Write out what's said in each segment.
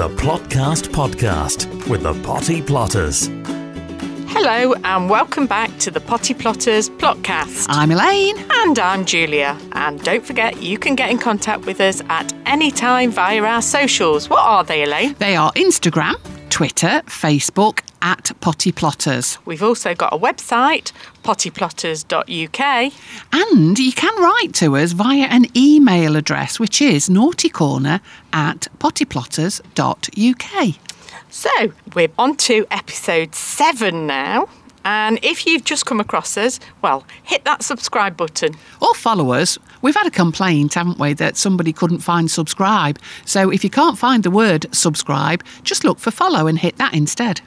the Plotcast podcast with the Potty Plotters. Hello and welcome back to the Potty Plotters Plotcast. I'm Elaine. And I'm Julia. And don't forget, you can get in contact with us at any time via our socials. What are they, Elaine? They are Instagram, Twitter, Facebook at Potty Plotters. We've also got a website, pottyplotters.uk. And you can write to us via an email address, which is naughtycorner at pottyplotters.uk. So we're on to episode seven now. And if you've just come across us, well, hit that subscribe button. Or follow us. We've had a complaint, haven't we, that somebody couldn't find subscribe. So if you can't find the word subscribe, just look for follow and hit that instead.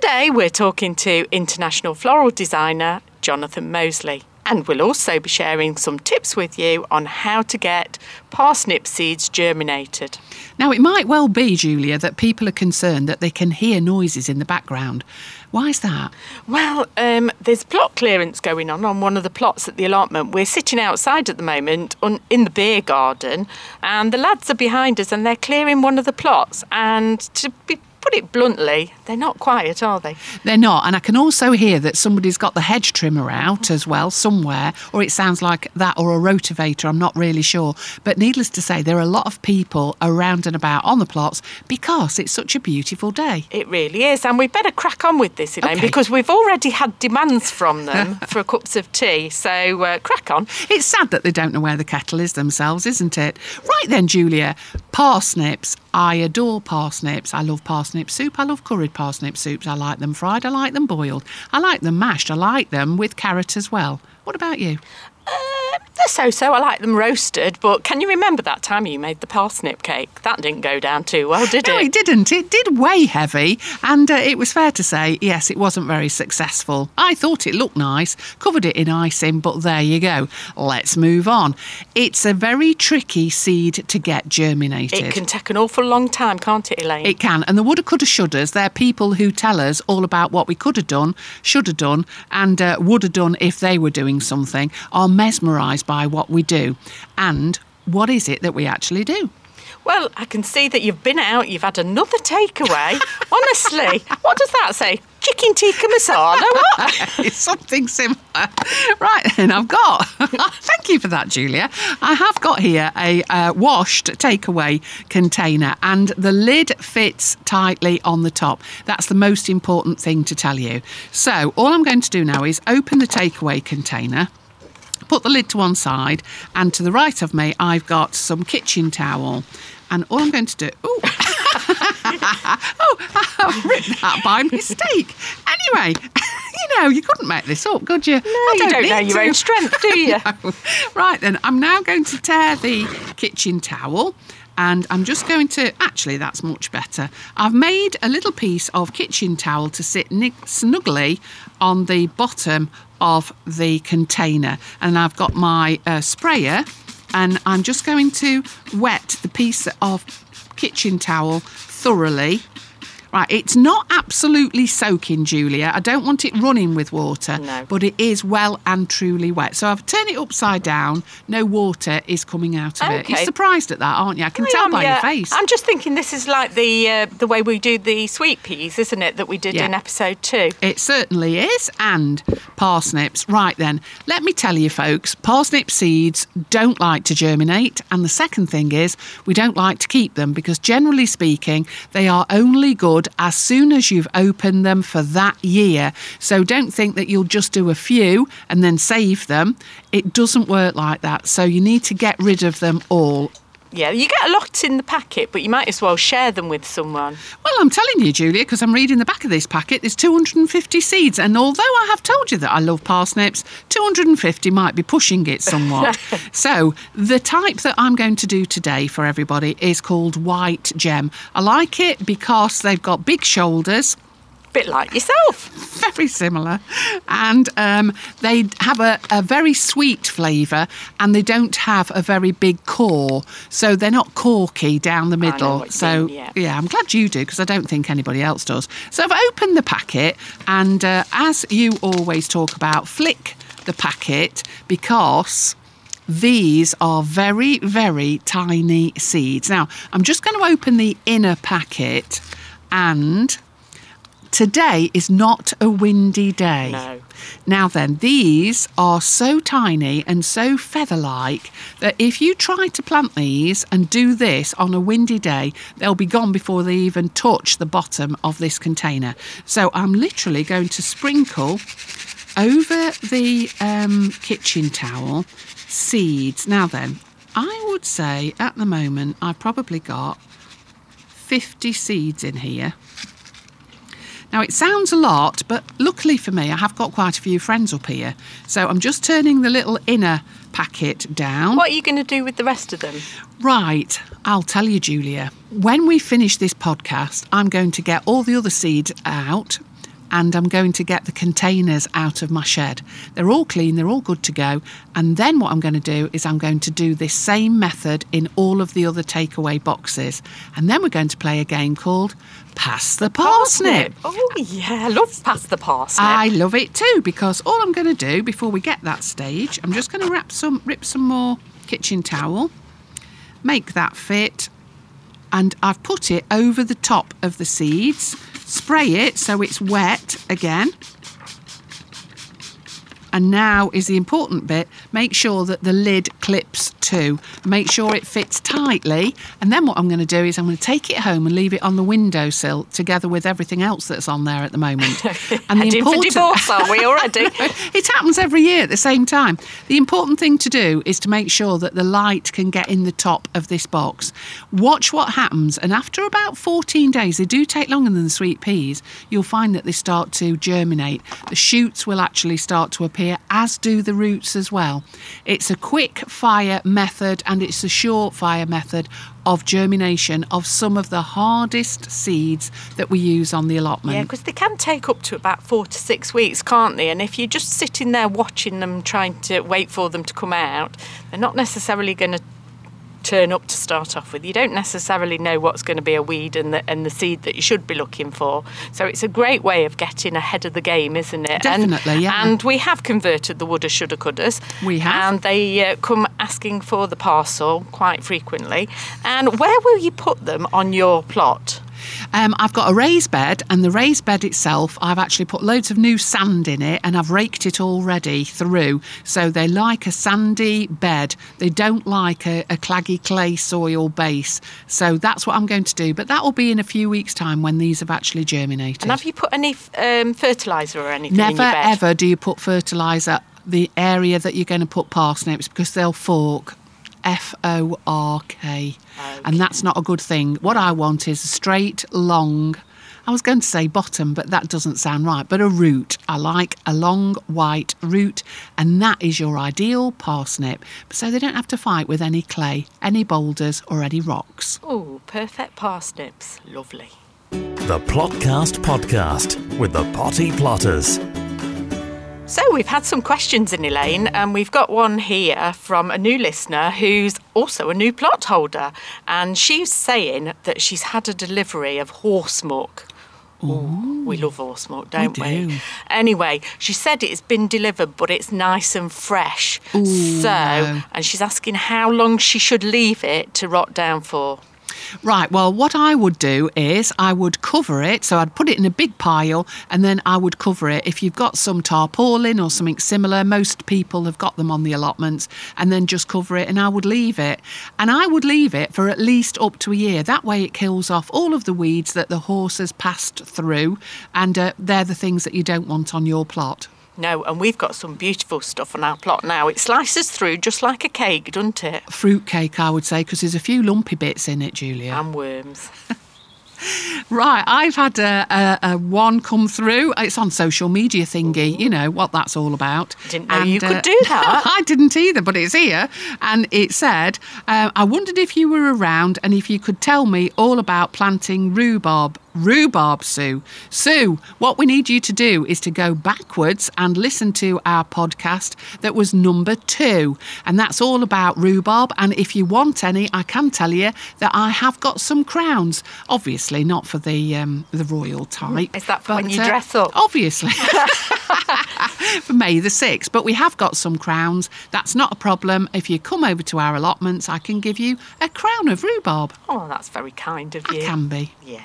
Today we're talking to international floral designer Jonathan Moseley. And we'll also be sharing some tips with you on how to get parsnip seeds germinated. Now, it might well be, Julia, that people are concerned that they can hear noises in the background. Why is that? Well, um, there's plot clearance going on on one of the plots at the allotment. We're sitting outside at the moment on, in the beer garden, and the lads are behind us and they're clearing one of the plots. And to be put it bluntly, they're not quiet, are they? They're not. And I can also hear that somebody's got the hedge trimmer out as well somewhere, or it sounds like that, or a rotavator. I'm not really sure. But needless to say, there are a lot of people around and about on the plots because it's such a beautiful day. It really is. And we'd better crack on with this, Elaine, Okay. because we've already had demands from them for cups of tea. So uh, crack on. It's sad that they don't know where the kettle is themselves, isn't it? Right then, Julia, parsnips. I adore parsnips. I love parsnip soup. I love curried parsnip soups. I like them fried. I like them boiled. I like them mashed. I like them with carrot as well. What about you? Uh, they're so so. I like them roasted, but can you remember that time you made the parsnip cake? That didn't go down too well, did No, it? No, it didn't. It did weigh heavy, and uh, it was fair to say, yes, it wasn't very successful. I thought it looked nice, covered it in icing, but there you go. Let's move on. It's a very tricky seed to get germinated. It can take an awful long time, can't it, Elaine? It can. And the woulda, coulda, shouldas, they're people who tell us all about what we could have done, should have done, and uh, would have done if they were doing something, are mesmerised by what we do. And what is it that we actually do? Well, I can see that you've been out, you've had another takeaway. Honestly, what does that say? Chicken tikka masala? What? it's something similar. Right then, I've got. Thank you for that, Julia. I have got here a uh, washed takeaway container, and the lid fits tightly on the top. That's the most important thing to tell you. So, all I'm going to do now is open the takeaway container. Put the lid to one side, and to the right of me, I've got some kitchen towel. And all I'm going to do. Ooh. oh, I've written that by mistake. Anyway, you know, you couldn't make this up, could you? No, you don't know your own strength, do you? No. Right then, I'm now going to tear the kitchen towel. And I'm just going to, actually, that's much better. I've made a little piece of kitchen towel to sit snugly on the bottom of the container. And I've got my uh, sprayer, and I'm just going to wet the piece of kitchen towel thoroughly. Right, it's not absolutely soaking, Julia. I don't want it running with water, No. but it is well and truly wet. So I've turned it upside down. No water is coming out of it. You're surprised at that, aren't you? I can I tell am, by yeah. your face. I'm just thinking this is like the uh, the way we do the sweet peas, isn't it? That we did Yeah. in episode two. It certainly is. And parsnips. Right then, let me tell you, folks, parsnip seeds don't like to germinate. And the second thing is, we don't like to keep them because, generally speaking, they are only good as soon as you've opened them for that year. So don't think that you'll just do a few and then save them. It doesn't work like that. So you need to get rid of them all. Yeah, you get a lot in the packet, but you might as well share them with someone. Well, I'm telling you, Julia, because I'm reading the back of this packet, there's 250 seeds. And although I have told you that I love parsnips, 250 might be pushing it somewhat. so, the type that I'm going to do today for everybody is called white gem. I like it because they've got big shoulders. Bit like yourself. very similar. And um, they have a, a very sweet flavour and they don't have a very big core. So they're not corky down the middle. so, mean, yeah. I'm glad you do because I don't think anybody else does. So I've opened the packet and uh, as you always talk about, flick the packet because These are very, very tiny seeds. Now, I'm just going to open the inner packet and today is not a windy day. No. Now, then, these are so tiny and so feather like that if you try to plant these and do this on a windy day, they'll be gone before they even touch the bottom of this container. So, I'm literally going to sprinkle over the um, kitchen towel seeds. Now, then, I would say at the moment I've probably got 50 seeds in here. Now, it sounds a lot, but luckily for me, I have got quite a few friends up here. So I'm just turning the little inner packet down. What are you going to do with the rest of them? Right, I'll tell you, Julia. When we finish this podcast, I'm going to get all the other seeds out and I'm going to get the containers out of my shed. They're all clean, they're all good to go. And then what I'm going to do is I'm going to do this same method in all of the other takeaway boxes. And then we're going to play a game called Pass the Parsnip. Oh, yeah, I love pass the parsnip. I love it too because all I'm going to do before we get that stage, I'm just going to wrap some, rip some more kitchen towel, make that fit, and I've put it over the top of the seeds. Spray it so it's wet again. And now is the important bit make sure that the lid clips too. Make sure it fits tightly. And then what I'm going to do is I'm going to take it home and leave it on the windowsill together with everything else that's on there at the moment. And Heading for divorce, are we already? it happens every year at the same time. The important thing to do is to make sure that the light can get in the top of this box. Watch what happens, and after about 14 days, they do take longer than the sweet peas, you'll find that they start to germinate. The shoots will actually start to appear, as do the roots as well. It's a quick fire method and it's a short fire method of germination of some of the hardest seeds that we use on the allotment. Yeah, because they can take up to about four to six weeks, can't they? And if you're just sitting there watching them, trying to wait for them to come out, they're not necessarily going to turn up to start off with. You don't necessarily know what's going to be a weed and the, and the seed that you should be looking for. So it's a great way of getting ahead of the game, isn't it? Definitely, and, yeah. And we have converted the woulda, shoulda, couldas. We have. And they uh, come asking for the parcel quite frequently. And where will you put them on your plot? Um, I've got a raised bed, and the raised bed itself, I've actually put loads of new sand in it, and I've raked it already through. So they like a sandy bed. They don't like a, a claggy clay soil base. So that's what I'm going to do. But that will be in a few weeks' time when these have actually germinated. And have you put any um, fertiliser or anything in Never your bed? ever do you put fertiliser the area that you're going to put parsnips because they'll fork. F O R K. And that's not a good thing. What I want is a straight, long, I was going to say bottom, but that doesn't sound right, but a root. I like a long white root, and that is your ideal parsnip. So they don't have to fight with any clay, any boulders, or any rocks. Oh, perfect parsnips. Lovely. The Plotcast Podcast with the Potty Plotters. So we've had some questions in Elaine, and we've got one here from a new listener who's also a new plot holder, and she's saying that she's had a delivery of horse muck. Ooh, we love horse muck, don't we? do. Anyway, she said it's been delivered, but it's nice and fresh. so, no. and she's asking how long she should leave it to rot down for. Right, well, what I would do is I would cover it. So I'd put it in a big pile and then I would cover it. If you've got some tarpaulin or something similar, most people have got them on the allotments, and then just cover it and I would leave it. And I would leave it for at least up to a year. That way it kills off all of the weeds that the horse has passed through, and uh, they're the things that you don't want on your plot. No, and we've got some beautiful stuff on our plot now. It slices through just like a cake, doesn't it? Fruit cake, I would say, because there's a few lumpy bits in it, Julia. And worms. Right, I've had a, a, a one come through. It's on social media thingy, you know what that's all about. Didn't know you could do that. I didn't either, but it's here, and it said, uh, "I wondered if you were around and if you could tell me all about planting rhubarb." Rhubarb, Sue. Sue, what we need you to do is to go backwards and listen to our podcast that was number two. And that's all about rhubarb. And if you want any, I can tell you that I have got some crowns. Obviously, not for the um, the royal type. Is that for when you uh, dress up? Obviously. for May the 6th. But we have got some crowns. That's not a problem. If you come over to our allotments, I can give you a crown of rhubarb. Oh, that's very kind of you. I can be. Yeah.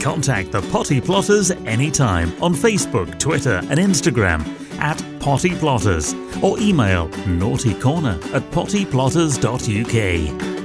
Contact the Potty Plotters anytime on Facebook, Twitter, and Instagram at Potty Plotters or email naughtycorner at pottyplotters.uk.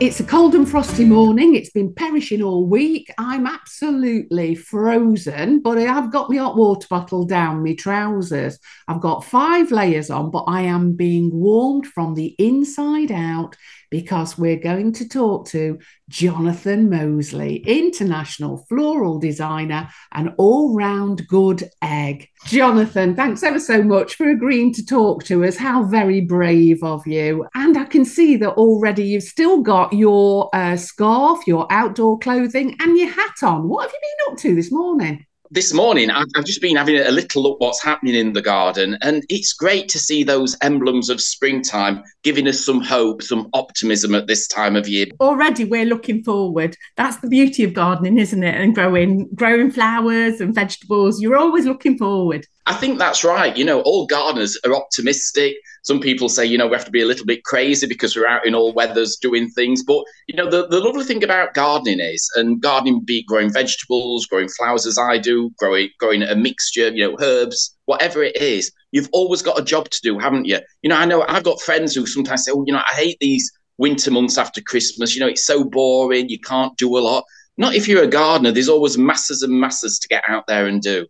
it's a cold and frosty morning. It's been perishing all week. I'm absolutely frozen, but I've got my hot water bottle down my trousers. I've got five layers on, but I am being warmed from the inside out because we're going to talk to Jonathan Moseley, international floral designer and all round good egg. Jonathan, thanks ever so much for agreeing to talk to us. How very brave of you. And I can see that already you've still got your uh, scarf, your outdoor clothing, and your hat on. What have you been up to this morning? This morning I've, just been having a little look what's happening in the garden and it's great to see those emblems of springtime giving us some hope some optimism at this time of year. Already we're looking forward. That's the beauty of gardening isn't it? And growing growing flowers and vegetables. You're always looking forward I think that's right. You know, all gardeners are optimistic. Some people say, you know, we have to be a little bit crazy because we're out in all weathers doing things. But, you know, the, the lovely thing about gardening is, and gardening be growing vegetables, growing flowers as I do, growing, growing a mixture, you know, herbs, whatever it is, you've always got a job to do, haven't you? You know, I know I've got friends who sometimes say, oh, you know, I hate these winter months after Christmas. You know, it's so boring. You can't do a lot. Not if you're a gardener. There's always masses and masses to get out there and do.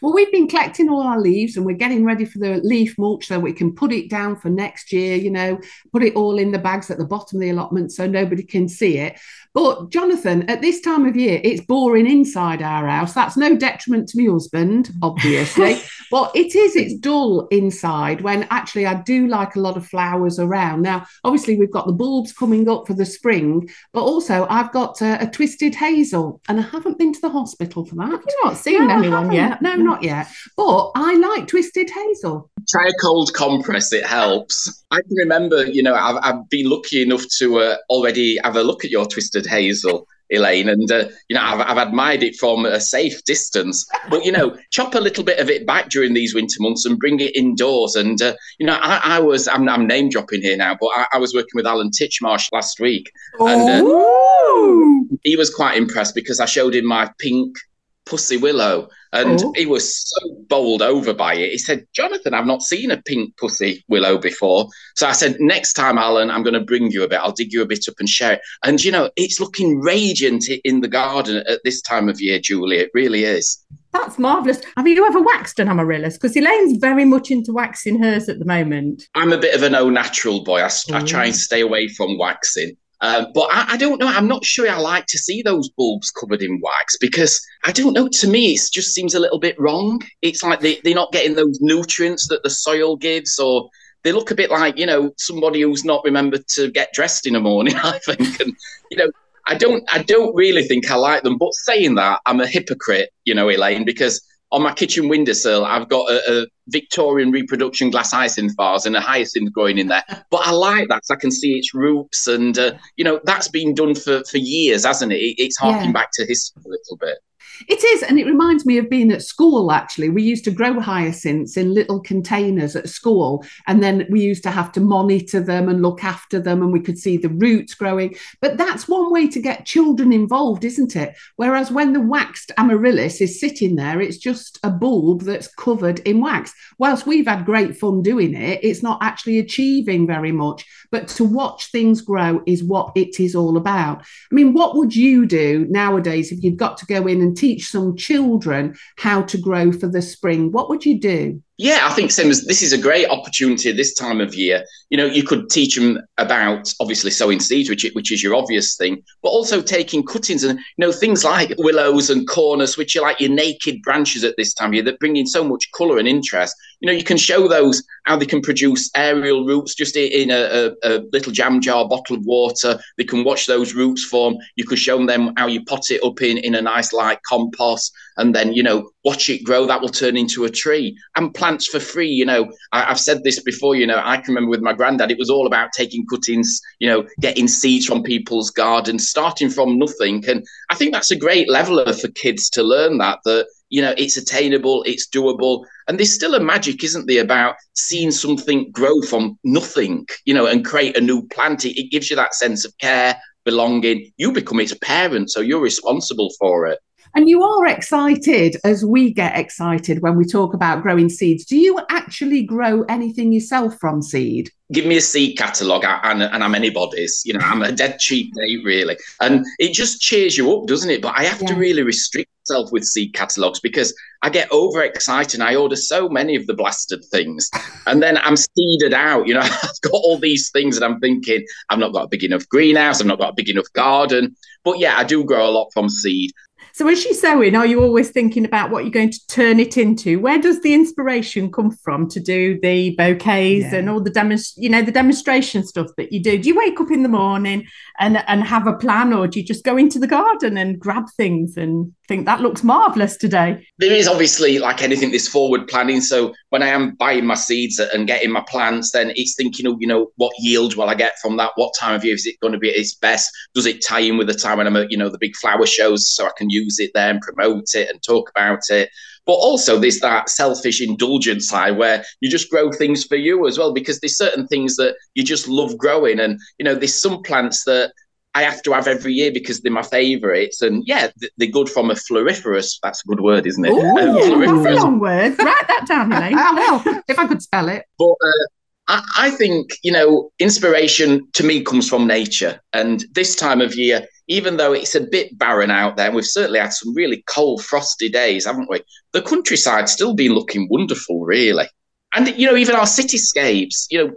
Well, we've been collecting all our leaves and we're getting ready for the leaf mulch so we can put it down for next year, you know, put it all in the bags at the bottom of the allotment so nobody can see it. But Jonathan, at this time of year, it's boring inside our house. That's no detriment to my husband, obviously. but it is, it's dull inside when actually I do like a lot of flowers around. Now, obviously, we've got the bulbs coming up for the spring, but also I've got a, a twisted hazel and I haven't been to the hospital for that. You've not seen no, anyone yet. No, not yet. But I like twisted hazel. Try a cold compress, it helps. I can remember, you know, I've, I've been lucky enough to uh, already have a look at your twisted hazel. Elaine, and uh, you know I've, I've admired it from a safe distance. But you know, chop a little bit of it back during these winter months and bring it indoors. And uh, you know, I, I was I'm, I'm, name dropping here now, but I, I, was working with Alan Titchmarsh last week, and uh, he was quite impressed because I showed him my pink pussy willow and oh. he was so bowled over by it. He said, Jonathan, I've not seen a pink pussy willow before. So I said, next time, Alan, I'm going to bring you a bit. I'll dig you a bit up and share it. And, you know, it's looking radiant in the garden at this time of year, Julie. It really is. That's marvellous. Have you ever waxed an amaryllis? Because Elaine's very much into waxing hers at the moment. I'm a bit of an au natural boy. I, I try and oh. stay away from waxing. Um, but I, I, don't know. I'm not sure I like to see those bulbs covered in wax because I don't know. To me, it just seems a little bit wrong. It's like they, they're not getting those nutrients that the soil gives, or they look a bit like, you know, somebody who's not remembered to get dressed in the morning, I think. And, you know, I don't, I don't really think I like them. But saying that, I'm a hypocrite, you know, Elaine, because on my kitchen windowsill, I've got a, a Victorian reproduction glass hyacinth vase and a hyacinth growing in there. But I like that because I can see its roots, and uh, you know that's been done for for years, hasn't it? It's harking yeah. back to history a little bit. It is, and it reminds me of being at school. Actually, we used to grow hyacinths in little containers at school, and then we used to have to monitor them and look after them, and we could see the roots growing. But that's one way to get children involved, isn't it? Whereas when the waxed amaryllis is sitting there, it's just a bulb that's covered in wax. Whilst we've had great fun doing it, it's not actually achieving very much. But to watch things grow is what it is all about. I mean, what would you do nowadays if you'd got to go in and teach some children how to grow for the spring, what would you do? Yeah, I think same as this is a great opportunity this time of year. You know, you could teach them about obviously sowing seeds, which which is your obvious thing, but also taking cuttings and you know things like willows and cornus, which are like your naked branches at this time of year that bring in so much colour and interest. You know, you can show those how they can produce aerial roots just in a, a, a little jam jar bottle of water. They can watch those roots form. You could show them how you pot it up in in a nice light compost, and then you know watch it grow, that will turn into a tree. And plants for free, you know, I, have said this before, you know, I can remember with my granddad, it was all about taking cuttings, you know, getting seeds from people's gardens, starting from nothing. And I think that's a great leveler for kids to learn that, that, you know, it's attainable, it's doable. And there's still a magic, isn't there, about seeing something grow from nothing, you know, and create a new plant. It, it gives you that sense of care, belonging. You become its parent, so you're responsible for it. And you are excited as we get excited when we talk about growing seeds. Do you actually grow anything yourself from seed? Give me a seed catalogue and, and I'm anybody's. You know, I'm a dead cheap date, really. And it just cheers you up, doesn't it? But I have yeah. to really restrict myself with seed catalogues because I get overexcited. I order so many of the blasted things. And then I'm seeded out. You know, I've got all these things and I'm thinking, I've not got a big enough greenhouse, I've not got a big enough garden. But yeah, I do grow a lot from seed. So, as you're sowing, are you always thinking about what you're going to turn it into? Where does the inspiration come from to do the bouquets yeah. and all the demonst- you know, the demonstration stuff that you do? Do you wake up in the morning and and have a plan, or do you just go into the garden and grab things and think that looks marvelous today? There is obviously like anything this forward planning. So when I am buying my seeds and getting my plants, then it's thinking, oh, you know, what yield will I get from that? What time of year is it going to be at its best? Does it tie in with the time when I'm at, you know, the big flower shows so I can use it there and promote it and talk about it? But also there's that selfish indulgence side where you just grow things for you as well, because there's certain things that you just love growing. And, you know, there's some plants that I have to have every year because they're my favourites. And yeah, they're good from a floriferous. That's a good word, isn't it? Ooh, um, that's a long word. Write that down, Elaine. well, if I could spell it. But uh, I, I think, you know, inspiration to me comes from nature. And this time of year, even though it's a bit barren out there, and we've certainly had some really cold, frosty days, haven't we? The countryside's still been looking wonderful, really. And, you know, even our cityscapes, you know,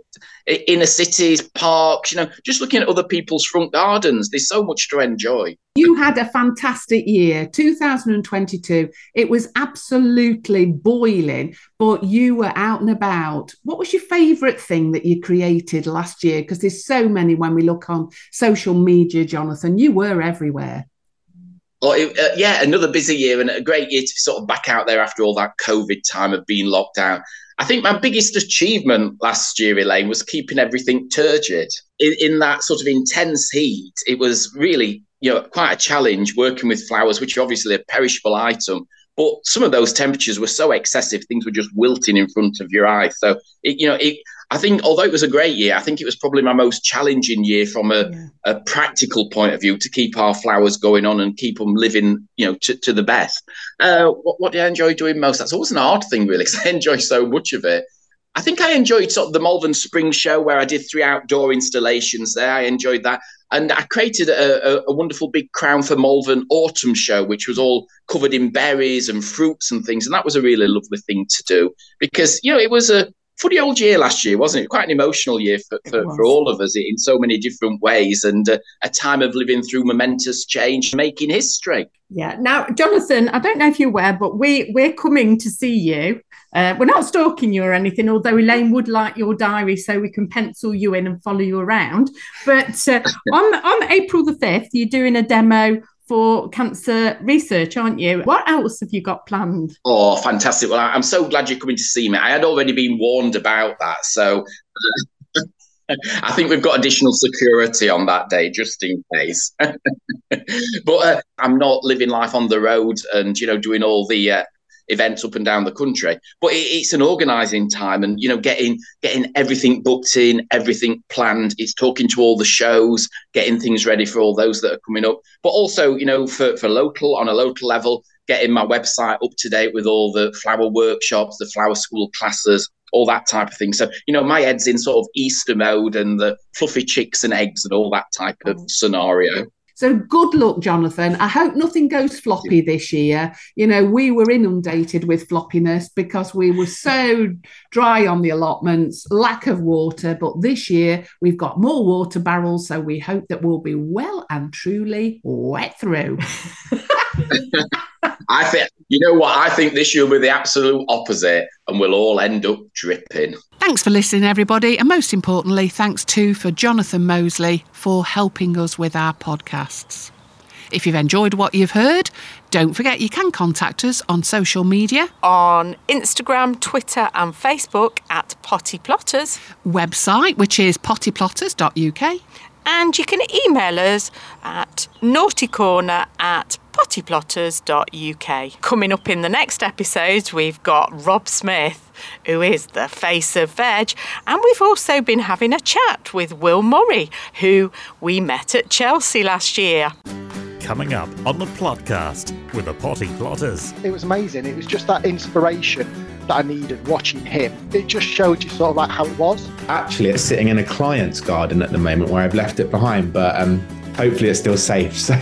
inner cities, parks, you know, just looking at other people's front gardens. There's so much to enjoy. You had a fantastic year, 2022. It was absolutely boiling, but you were out and about. What was your favourite thing that you created last year? Because there's so many when we look on social media, Jonathan. You were everywhere. Oh, uh, yeah, another busy year and a great year to sort of back out there after all that COVID time of being locked down. I think my biggest achievement last year, Elaine, was keeping everything turgid. In, in, that sort of intense heat, it was really, you know, quite a challenge working with flowers, which are obviously a perishable item. But some of those temperatures were so excessive, things were just wilting in front of your eyes. So, it, you know, it, I think although it was a great year, I think it was probably my most challenging year from a, yeah. a practical point of view to keep our flowers going on and keep them living, you know, to, to the best. Uh, what, what do I enjoy doing most? That's always an hard thing, really, because I enjoy so much of it. I think I enjoyed sort of the Malvern Spring Show where I did three outdoor installations there. I enjoyed that. And I created a, a, a, wonderful big crown for Malvern Autumn Show, which was all covered in berries and fruits and things. And that was a really lovely thing to do because, you know, it was a funny old year last year, wasn't it? Quite an emotional year for, for, for all of us in so many different ways, and uh, a time of living through momentous change, making history. Yeah. Now, Jonathan, I don't know if you're aware, but we we're coming to see you. Uh, we're not stalking you or anything, although Elaine would like your diary so we can pencil you in and follow you around. But uh, on on April the fifth, you're doing a demo for cancer research, aren't you? What else have you got planned? Oh, fantastic. Well, I'm so glad you're coming to see me. I had already been warned about that. So I think we've got additional security on that day just in case. but uh, I'm not living life on the road and, you know, doing all the. Uh, events up and down the country. But it, it's an organising time, and you know, getting getting everything booked in, everything planned. It's talking to all the shows, getting things ready for all those that are coming up. But also, you know, for for local on a local level, getting my website up to date with all the flower workshops, the flower school classes, all that type of thing. So, you know, my head's in sort of Easter mode and the fluffy chicks and eggs and all that type of mm. scenario. So good luck, Jonathan. I hope nothing goes floppy this year. You know, we were inundated with floppiness because we were so dry on the allotments, lack of water. But this year we've got more water barrels, so we hope that we'll be well and truly wet through. I think you know what? I think this year will be the absolute opposite, and we'll all end up dripping. Thanks for listening, everybody, and most importantly, thanks too for Jonathan Moseley for helping us with our podcasts. If you've enjoyed what you've heard, don't forget you can contact us on social media, On Instagram, Twitter, and Facebook at Potty Plotters. website, which is pottyplotters.uk. And you can email us at naughtycorner at pottyplotters.uk. Coming up in the next episode, we've got Rob Smith, who is the face of Veg, and we've also been having a chat with Will Murray, who we met at Chelsea last year. Coming up on the podcast with the Potty Plotters. It was amazing. It was just that inspiration that I needed watching him. It just showed you sort of like how it was. Actually, it's sitting in a client's garden at the moment where I've left it behind, but um, hopefully it's still safe. So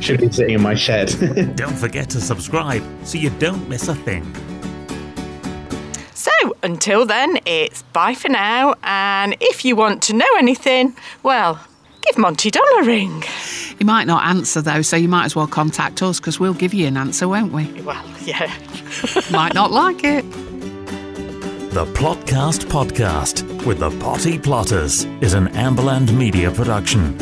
should be sitting in my shed. Don't forget to subscribe so you don't miss a thing. So until then, it's bye for now. And if you want to know anything, well, give Monty Don a ring. He might not answer though, so you might as well contact us because we'll give you an answer, won't we? Well, yeah. might not like it. The Plotcast Podcast with the Potty Plotters is an Amberland Media production.